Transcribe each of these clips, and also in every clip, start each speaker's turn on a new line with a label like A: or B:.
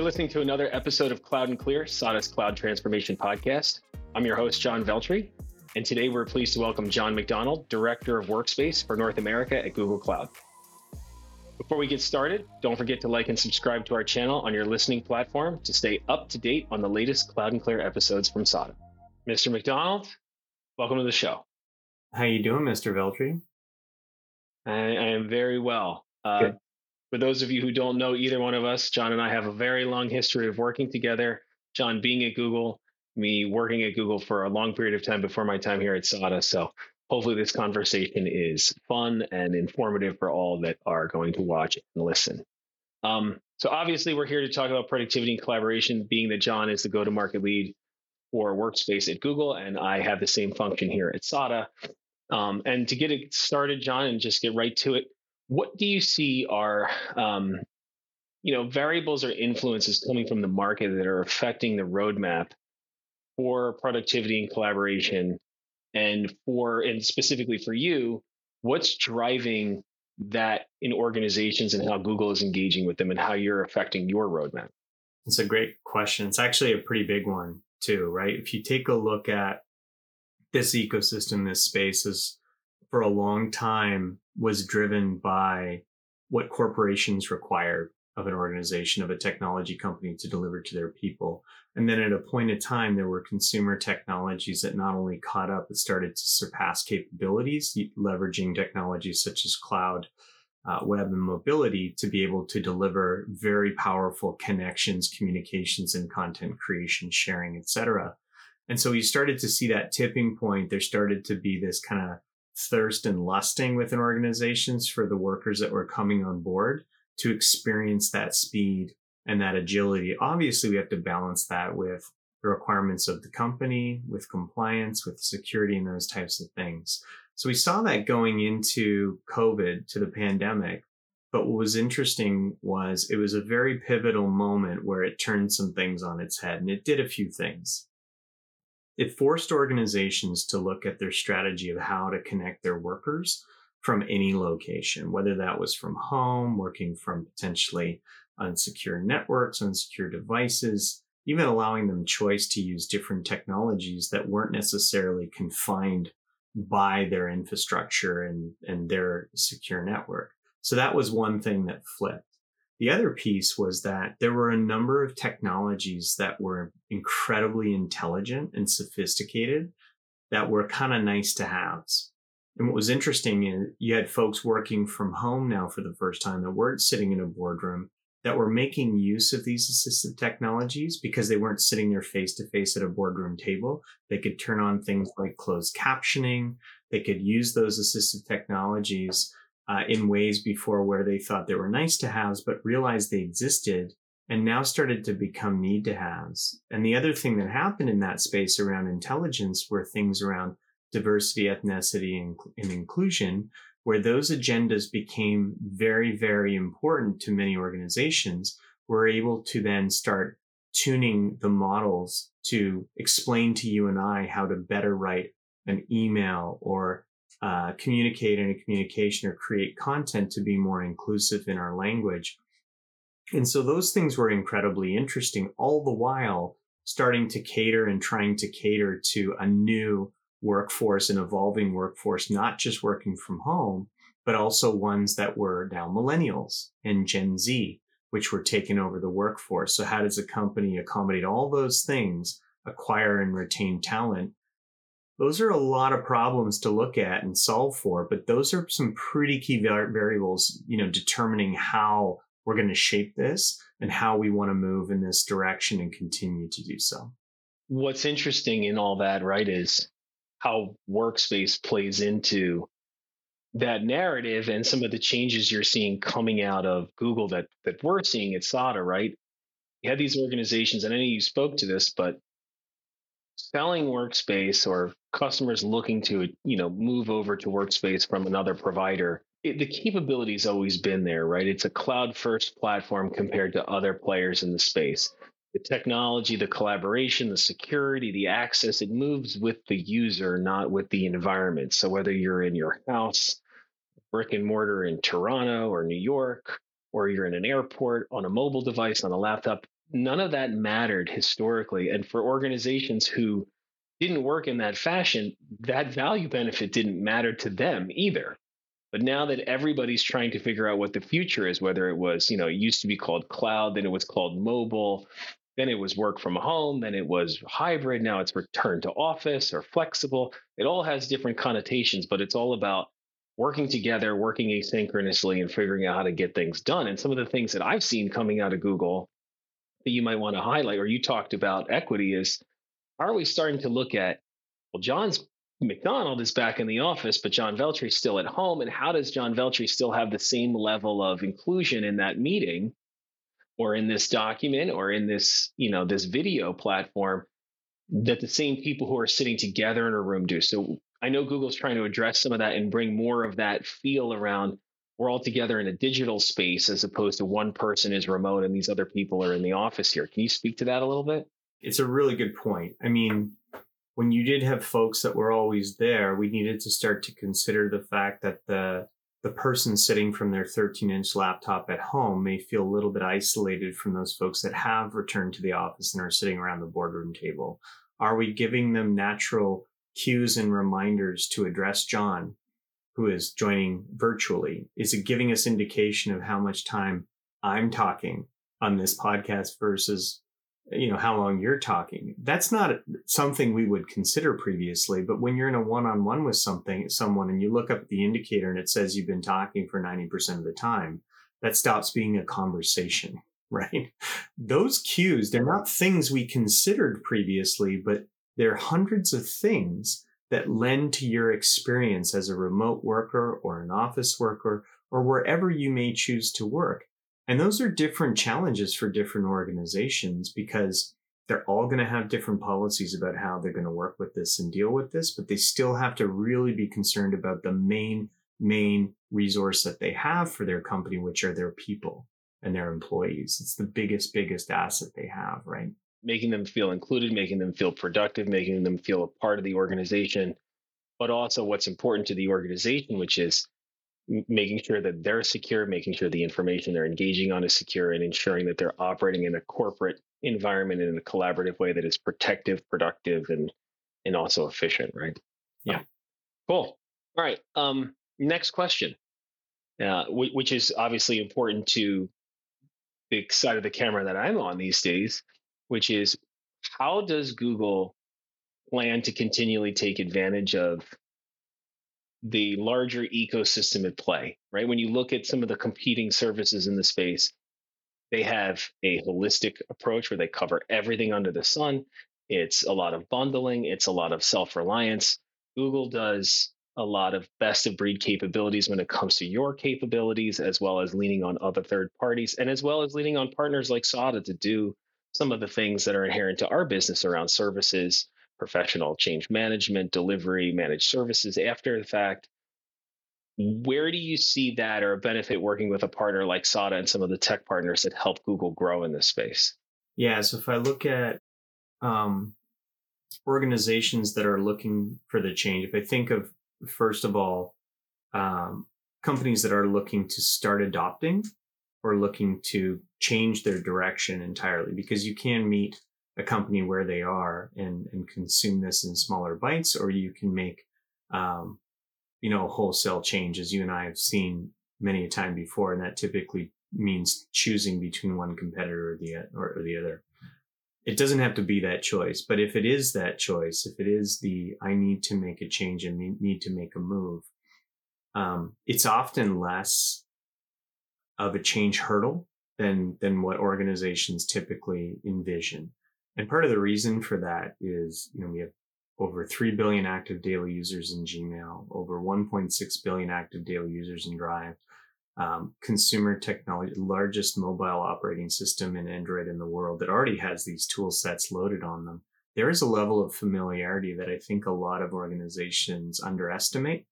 A: You're listening to another episode of Cloud and Clear, SADA's Cloud Transformation Podcast. I'm your host, John Veltri, and today we're pleased to welcome John MacDonald, Director of Workspace for North America at Google Cloud. Before we get started, don't forget to like and subscribe to our channel on your listening platform to stay up to date on the latest Cloud and Clear episodes from SADA. Mr. MacDonald, welcome to the show.
B: How you doing, Mr. Veltri?
A: I, I am very well. Uh, for those of you who don't know either one of us, John and I have a very long history of working together. John being at Google, me working at Google for a long period of time before my time here at SADA. So hopefully this conversation is fun and informative for all that are going to watch and listen. Um, so obviously we're here to talk about productivity and collaboration, being that John is the go-to-market lead for Workspace at Google, and I have the same function here at SADA. Um, and to get it started, John, and just get right to it, what do you see are um, you know variables or influences coming from the market that are affecting the roadmap for productivity and collaboration? And for and specifically for you what's driving that in organizations and how google is engaging with them and how you're affecting your roadmap?
B: It's a great question. It's actually a pretty big one too right? If you take a look at this ecosystem this space is for a long time was driven by what corporations require of an organization, of a technology company to deliver to their people. And then at a point in time, there were consumer technologies that not only caught up, but started to surpass capabilities, leveraging technologies such as cloud, uh, web, and mobility to be able to deliver very powerful connections, communications, and content creation, sharing, etc. And so you started to see that tipping point. There started to be this kind of thirst and lusting within organizations for the workers that were coming on board to experience that speed and that agility. Obviously, we have to balance that with the requirements of the company, with compliance, with security, and those types of things. So we saw that going into COVID, to the pandemic. But what was interesting was it was a very pivotal moment where it turned some things on its head and it did a few things it forced organizations to look at their strategy of how to connect their workers from any location, whether that was from home, working from potentially unsecure networks, unsecure devices, even allowing them choice to use different technologies that weren't necessarily confined by their infrastructure and, and their secure network. So that was one thing that flipped. The other piece was that there were a number of technologies that were incredibly intelligent and sophisticated that were kind of nice to haves. And what was interesting is you had folks working from home now for the first time that weren't sitting in a boardroom that were making use of these assistive technologies because they weren't sitting there face to face at a boardroom table. They could turn on things like closed captioning. They could use those assistive technologies uh, in ways before where they thought they were nice to haves, but realized they existed and now started to become need to haves. And the other thing that happened in that space around intelligence were things around diversity, ethnicity, and, and inclusion, where those agendas became very, very important to many organizations, were able to then start tuning the models to explain to you and I how to better write an email or uh, communicate in a communication or create content to be more inclusive in our language. And so those things were incredibly interesting, all the while starting to cater and trying to cater to a new workforce, an evolving workforce, not just working from home, but also ones that were now millennials and Gen Z, which were taking over the workforce. So how does a company accommodate all those things, acquire and retain talent, those are a lot of problems to look at and solve for, but those are some pretty key variables, you know, determining how we're going to shape this and how we want to move in this direction and continue to do so.
A: What's interesting in all that, right, is how workspace plays into that narrative and some of the changes you're seeing coming out of Google that that we're seeing at SADA, right? You had these organizations, and I know you spoke to this, but selling workspace or customers looking to you know move over to workspace from another provider it, the capability has always been there right? It's a cloud first platform compared to other players in the space. The technology the collaboration the security the access it moves with the user not with the environment. So whether you're in your house brick and mortar in toronto or new york or you're in an airport on a mobile device on a laptop none of that mattered historically. And for organizations who didn't work in that fashion, that value benefit didn't matter to them either. But now that everybody's trying to figure out what the future is, whether it was, you know, it used to be called cloud, then it was called mobile, then it was work from home, then it was hybrid, now it's return to office or flexible. It all has different connotations, but it's all about working together, working asynchronously, and figuring out how to get things done. And some of the things that I've seen coming out of Google that you might want to highlight, or you talked about equity, is are we starting to look at, well, John's MacDonald is back in the office, but John Veltri still at home. And how does John Veltri still have the same level of inclusion in that meeting or in this document or in this, you know, this video platform that the same people who are sitting together in a room do? So I know Google's trying to address some of that and bring more of that feel around we're all together in a digital space as opposed to one person is remote and these other people are in the office here. Can you speak to that a little bit?
B: It's a really good point. I mean, when you did have folks that were always there, we needed to start to consider the fact that the the person sitting from their 13 inch laptop at home may feel a little bit isolated from those folks that have returned to the office and are sitting around the boardroom table. Are we giving them natural cues and reminders to address John, who is joining virtually? Is it giving us indication of how much time I'm talking on this podcast versus you know how long you're talking. That's not something we would consider previously but when you're in a one-on-one with something someone and you look up the indicator and it says you've been talking for 90% of the time that stops being a conversation right? Those cues they're not things we considered previously but they're hundreds of things that lend to your experience as a remote worker or an office worker or wherever you may choose to work and those are different challenges for different organizations because they're all going to have different policies about how they're going to work with this and deal with this, but they still have to really be concerned about the main, main resource that they have for their company, which are their people and their employees. It's the biggest, biggest asset they have, right?
A: Making them feel included, making them feel productive, making them feel a part of the organization, but also what's important to the organization, which is making sure that they're secure, making sure the information they're engaging on is secure, and ensuring that they're operating in a corporate environment in a collaborative way that is protective, productive, and and also efficient. Right?
B: Yeah.
A: Cool. All right. Um, next question, uh, which is obviously important to the side of the camera that I'm on these days, which is how does Google plan to continually take advantage of the larger ecosystem at play, right? When you look at some of the competing services in the space, they have a holistic approach where they cover everything under the sun. It's a lot of bundling, it's a lot of self reliance. Google does a lot of best of breed capabilities when it comes to your capabilities, as well as leaning on other third parties, and as well as leaning on partners like SADA to do some of the things that are inherent to our business around services, professional change management, delivery, managed services after the fact. Where do you see that or a benefit working with a partner like SADA and some of the tech partners that help Google grow in this space?
B: Yeah, so if I look at um, organizations that are looking for the change, if I think of first of all, um, companies that are looking to start adopting or looking to change their direction entirely, because you can meet a company where they are and, and consume this in smaller bites, or you can make, um, you know, wholesale change as you and I have seen many a time before. And that typically means choosing between one competitor or the, or, or the other. It doesn't have to be that choice, but if it is that choice, if it is the, I need to make a change and need to make a move, um, it's often less of a change hurdle than, than what organizations typically envision. And part of the reason for that is, you know, we have over 3 billion active daily users in Gmail, over 1.6 billion active daily users in Drive, um, consumer technology, largest mobile operating system in Android in the world that already has these tool sets loaded on them. There is a level of familiarity that I think a lot of organizations underestimate.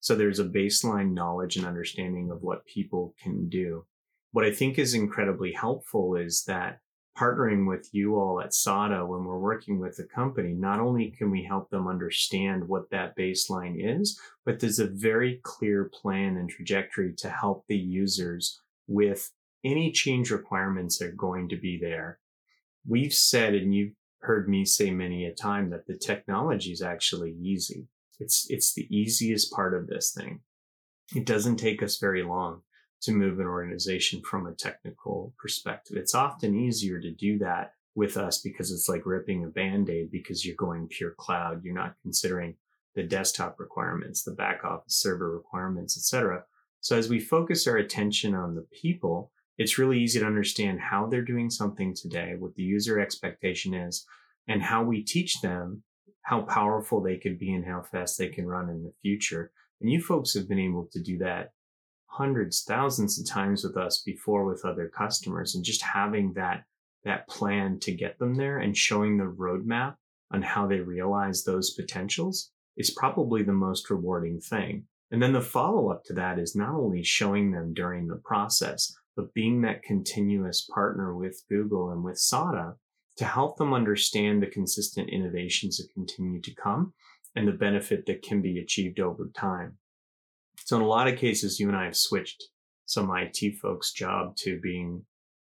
B: So there's a baseline knowledge and understanding of what people can do. What I think is incredibly helpful is that partnering with you all at SADA when we're working with the company, not only can we help them understand what that baseline is, but there's a very clear plan and trajectory to help the users with any change requirements that are going to be there. we've said, and you've heard me say many a time that the technology is actually easy. It's, it's the easiest part of this thing. It doesn't take us very long to move an organization from a technical perspective. It's often easier to do that with us because it's like ripping a band-aid because you're going pure cloud. You're not considering the desktop requirements, the back office server requirements, etc. So as we focus our attention on the people, it's really easy to understand how they're doing something today, what the user expectation is, and how we teach them how powerful they could be and how fast they can run in the future. And you folks have been able to do that hundreds, thousands of times with us before with other customers and just having that, that plan to get them there and showing the roadmap on how they realize those potentials is probably the most rewarding thing. And then the follow up to that is not only showing them during the process, but being that continuous partner with Google and with SADA to help them understand the consistent innovations that continue to come and the benefit that can be achieved over time. So in a lot of cases, you and I have switched some IT folks' job to being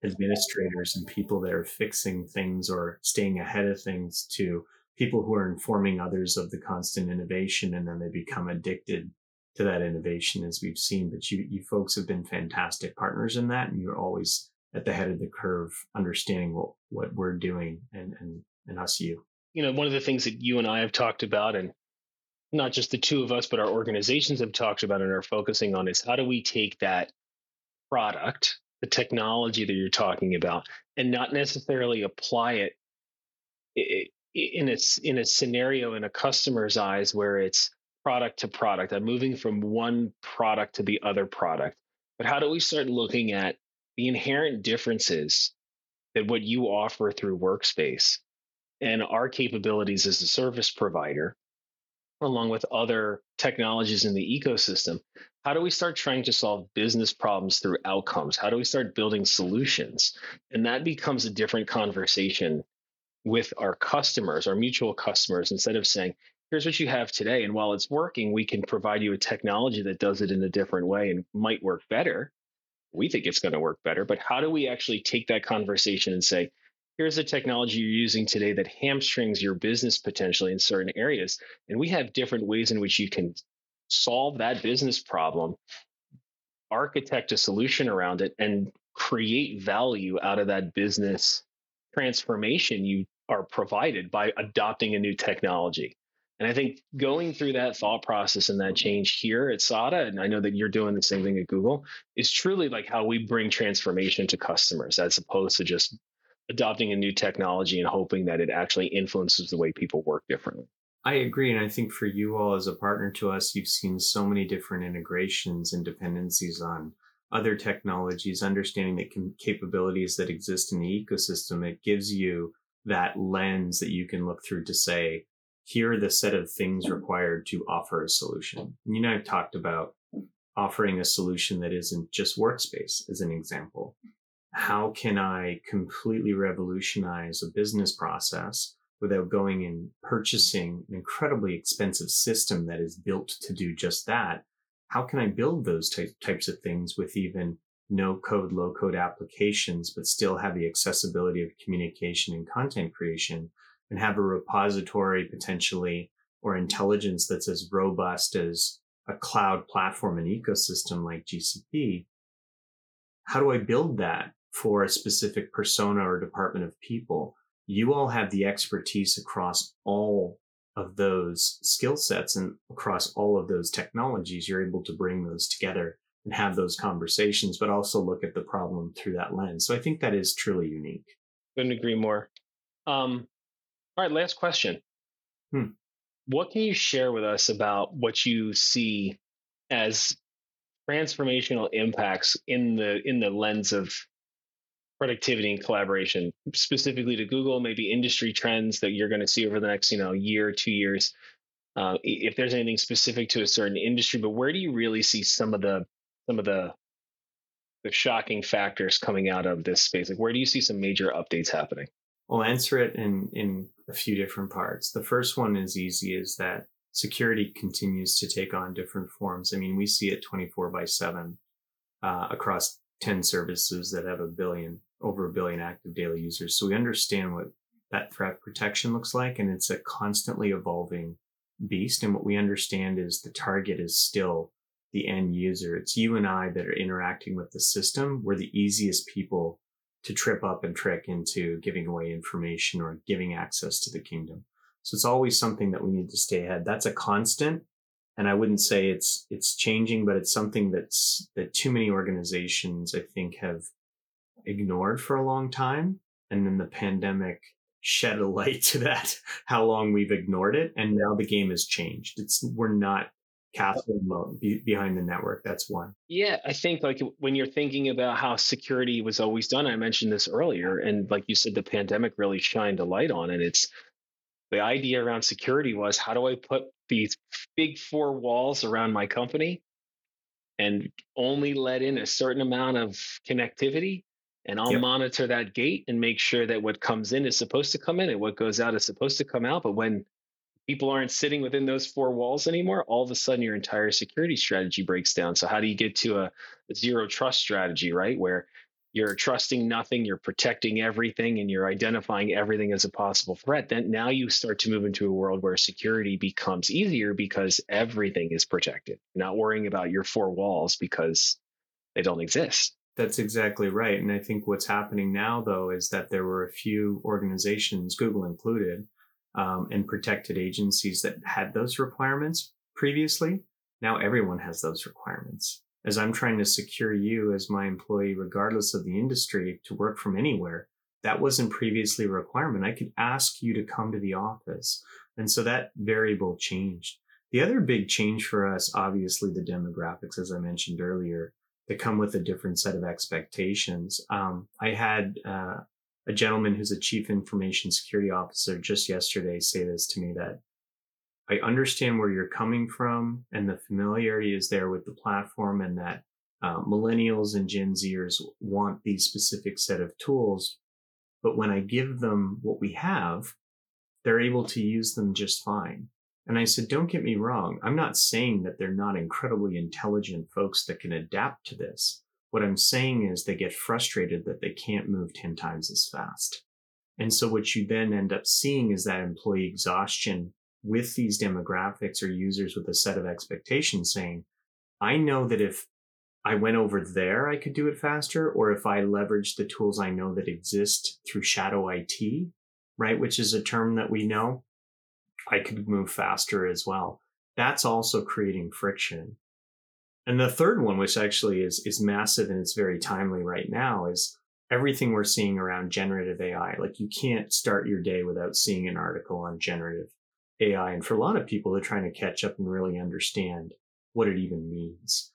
B: administrators and people that are fixing things or staying ahead of things to people who are informing others of the constant innovation and then they become addicted to that innovation as we've seen. But you, you folks have been fantastic partners in that and you're always at the head of the curve, understanding what, what we're doing and, and, and us you.
A: You know, one of the things that you and I have talked about and not just the two of us, but our organizations have talked about and are focusing on is how do we take that product, the technology that you're talking about, and not necessarily apply it in a, in a scenario in a customer's eyes where it's product to product. I'm moving from one product to the other product. But how do we start looking at the inherent differences that what you offer through Workspace and our capabilities as a service provider along with other technologies in the ecosystem, how do we start trying to solve business problems through outcomes? How do we start building solutions? And that becomes a different conversation with our customers, our mutual customers, instead of saying, here's what you have today. And while it's working, we can provide you a technology that does it in a different way and might work better. We think it's going to work better. But how do we actually take that conversation and say, here's the technology you're using today that hamstrings your business potentially in certain areas. And we have different ways in which you can solve that business problem, architect a solution around it, and create value out of that business transformation you are provided by adopting a new technology. And I think going through that thought process and that change here at SADA, and I know that you're doing the same thing at Google, is truly like how we bring transformation to customers as opposed to just adopting a new technology and hoping that it actually influences the way people work differently.
B: I agree. And I think for you all as a partner to us, you've seen so many different integrations and dependencies on other technologies, understanding the capabilities that exist in the ecosystem. It gives you that lens that you can look through to say, here are the set of things required to offer a solution. And you know, I've talked about offering a solution that isn't just workspace as an example how can I completely revolutionize a business process without going and purchasing an incredibly expensive system that is built to do just that? How can I build those ty- types of things with even no code, low code applications, but still have the accessibility of communication and content creation and have a repository potentially or intelligence that's as robust as a cloud platform and ecosystem like GCP? How do I build that for a specific persona or department of people. You all have the expertise across all of those skill sets and across all of those technologies. You're able to bring those together and have those conversations, but also look at the problem through that lens. So I think that is truly unique.
A: Couldn't agree more. Um, all right, last question. Hmm. What can you share with us about what you see as transformational impacts in the in the lens of productivity and collaboration, specifically to Google, maybe industry trends that you're going to see over the next, you know, year, two years. Uh, if there's anything specific to a certain industry, but where do you really see some of the some of the the shocking factors coming out of this space? Like, where do you see some major updates happening?
B: I'll answer it in in a few different parts. The first one is easy: is that security continues to take on different forms. I mean, we see it 24 by 7 uh, across 10 services that have a billion, over a billion active daily users. So we understand what that threat protection looks like. And it's a constantly evolving beast. And what we understand is the target is still the end user. It's you and I that are interacting with the system. We're the easiest people to trip up and trick into giving away information or giving access to the kingdom. So it's always something that we need to stay ahead. That's a constant. And I wouldn't say it's, it's changing, but it's something that's, that too many organizations, I think, have ignored for a long time. And then the pandemic shed a light to that, how long we've ignored it. And now the game has changed. It's, we're not be, behind the network. That's one.
A: Yeah, I think like when you're thinking about how security was always done, I mentioned this earlier, and like you said, the pandemic really shined a light on it. It's the idea around security was how do I put these big four walls around my company and only let in a certain amount of connectivity and I'll yep. monitor that gate and make sure that what comes in is supposed to come in and what goes out is supposed to come out. But when people aren't sitting within those four walls anymore, all of a sudden your entire security strategy breaks down. So how do you get to a, a zero trust strategy, right? Where you're trusting nothing, you're protecting everything, and you're identifying everything as a possible threat. Then now you start to move into a world where security becomes easier because everything is protected. You're not worrying about your four walls because they don't exist.
B: That's exactly right. And I think what's happening now, though, is that there were a few organizations, Google included, um, and protected agencies that had those requirements previously. Now everyone has those requirements. As I'm trying to secure you as my employee, regardless of the industry, to work from anywhere, that wasn't previously a requirement. I could ask you to come to the office. And so that variable changed. The other big change for us, obviously, the demographics, as I mentioned earlier, that come with a different set of expectations. Um, I had uh, a gentleman who's a chief information security officer just yesterday say this to me that I understand where you're coming from and the familiarity is there with the platform and that uh, millennials and Gen Zers want these specific set of tools. But when I give them what we have, they're able to use them just fine. And I said, don't get me wrong. I'm not saying that they're not incredibly intelligent folks that can adapt to this. What I'm saying is they get frustrated that they can't move 10 times as fast. And so what you then end up seeing is that employee exhaustion with these demographics or users with a set of expectations saying, I know that if I went over there, I could do it faster. Or if I leverage the tools I know that exist through shadow IT, right? Which is a term that we know, I could move faster as well. That's also creating friction. And the third one, which actually is, is massive and it's very timely right now is everything we're seeing around generative AI. Like you can't start your day without seeing an article on generative AI. And for a lot of people, they're trying to catch up and really understand what it even means.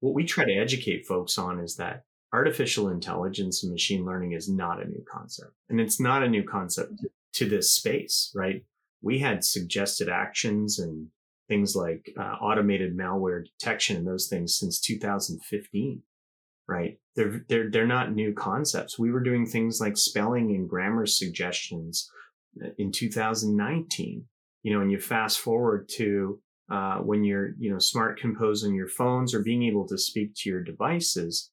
B: What we try to educate folks on is that artificial intelligence and machine learning is not a new concept. And it's not a new concept to this space, right? We had suggested actions and things like uh, automated malware detection and those things since 2015 right? They're they're they're not new concepts. We were doing things like spelling and grammar suggestions uh, in 2019 you know and you fast forward to uh, when you're you know smart compose on your phones or being able to speak to your devices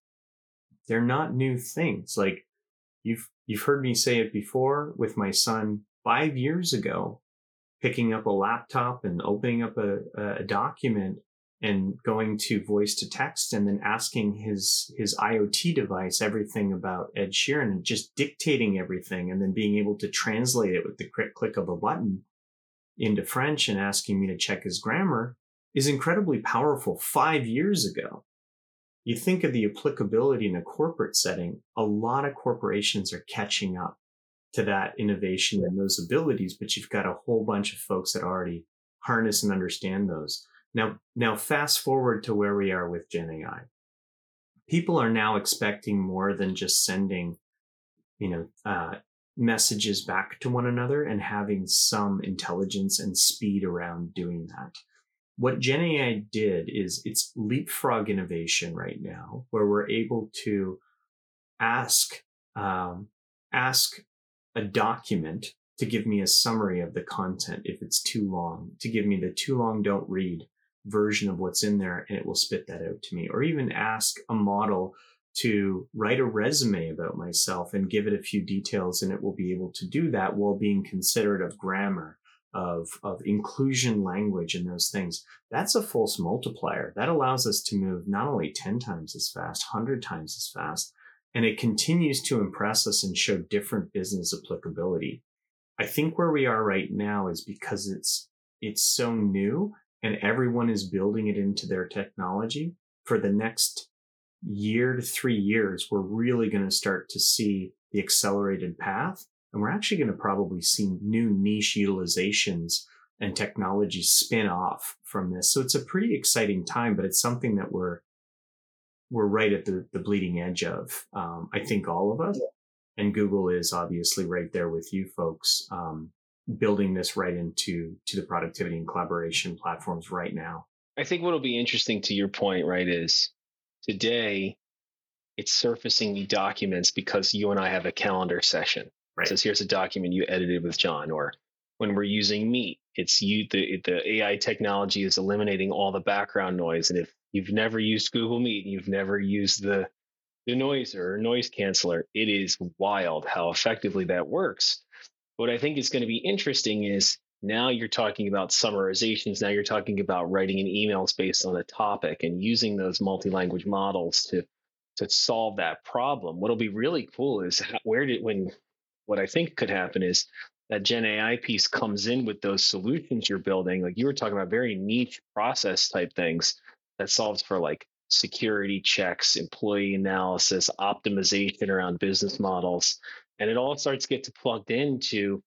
B: they're not new things. Like you've you've heard me say it before with my son five years ago picking up a laptop and opening up a, a document and going to voice to text and then asking his his IoT device everything about Ed Sheeran and just dictating everything and then being able to translate it with the click of a button into French and asking me to check his grammar is incredibly powerful five years ago. You think of the applicability in a corporate setting, a lot of corporations are catching up to that innovation and those abilities, but you've got a whole bunch of folks that already harness and understand those. Now, now fast forward to where we are with Gen AI. People are now expecting more than just sending, you know, uh, messages back to one another and having some intelligence and speed around doing that. What Gen AI did is it's leapfrog innovation right now, where we're able to ask um, ask a document to give me a summary of the content if it's too long, to give me the too long don't read version of what's in there and it will spit that out to me. Or even ask a model to write a resume about myself and give it a few details and it will be able to do that while being considerate of grammar of, of inclusion language and those things. That's a force multiplier. That allows us to move not only 10 times as fast, 100 times as fast, and it continues to impress us and show different business applicability. I think where we are right now is because it's, it's so new and everyone is building it into their technology for the next year to three years, we're really going to start to see the accelerated path. And we're actually going to probably see new niche utilizations and technologies spin off from this. So it's a pretty exciting time, but it's something that we're, we're right at the, the bleeding edge of. Um, I think all of us and Google is obviously right there with you folks, um, building this right into, to the productivity and collaboration platforms right now.
A: I think what'll be interesting to your point, right, is today it's surfacing me documents because you and I have a calendar session. Right. It says here's a document you edited with John, or when we're using Meet, it's you the the AI technology is eliminating all the background noise. And if you've never used Google Meet, you've never used the the noiser or noise canceller, it is wild how effectively that works. What I think is going to be interesting is now you're talking about summarizations. Now you're talking about writing an emails based on a topic and using those multi-language models to to solve that problem. What'll be really cool is how, where did when what I think could happen is that Gen AI piece comes in with those solutions you're building. Like you were talking about very niche process type things that solves for like security checks, employee analysis, optimization around business models. And it all starts to get plugged into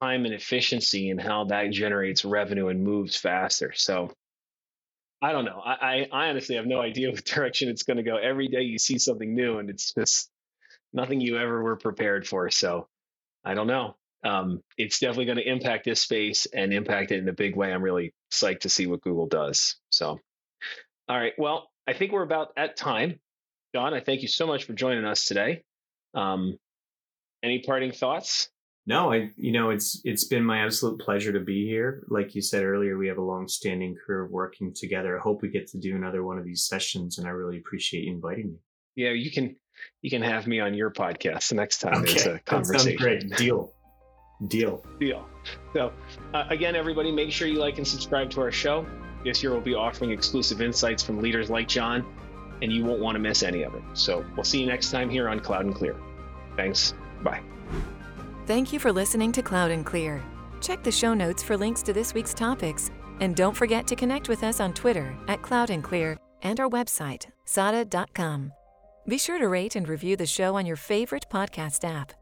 A: time and efficiency and how that generates revenue and moves faster. So I don't know. I, I, honestly have no idea what direction it's going to go. Every day you see something new and it's just nothing you ever were prepared for. So I don't know. Um, it's definitely going to impact this space and impact it in a big way. I'm really psyched to see what Google does. So, all right. Well, I think we're about at time. John, I thank you so much for joining us today. Um, any parting thoughts?
B: No, I you know it's it's been my absolute pleasure to be here. Like you said earlier, we have a long-standing career of working together. I hope we get to do another one of these sessions, and I really appreciate you inviting me.
A: Yeah, you can you can have me on your podcast the next time okay. there's a conversation.
B: great. Deal. Deal.
A: Deal. So uh, again, everybody, make sure you like and subscribe to our show. This year we'll be offering exclusive insights from leaders like John, and you won't want to miss any of it. So we'll see you next time here on Cloud and Clear. Thanks. Bye.
C: Thank you for listening to Cloud and Clear. Check the show notes for links to this week's topics. And don't forget to connect with us on Twitter at Cloud and Clear and our website, sada.com. Be sure to rate and review the show on your favorite podcast app.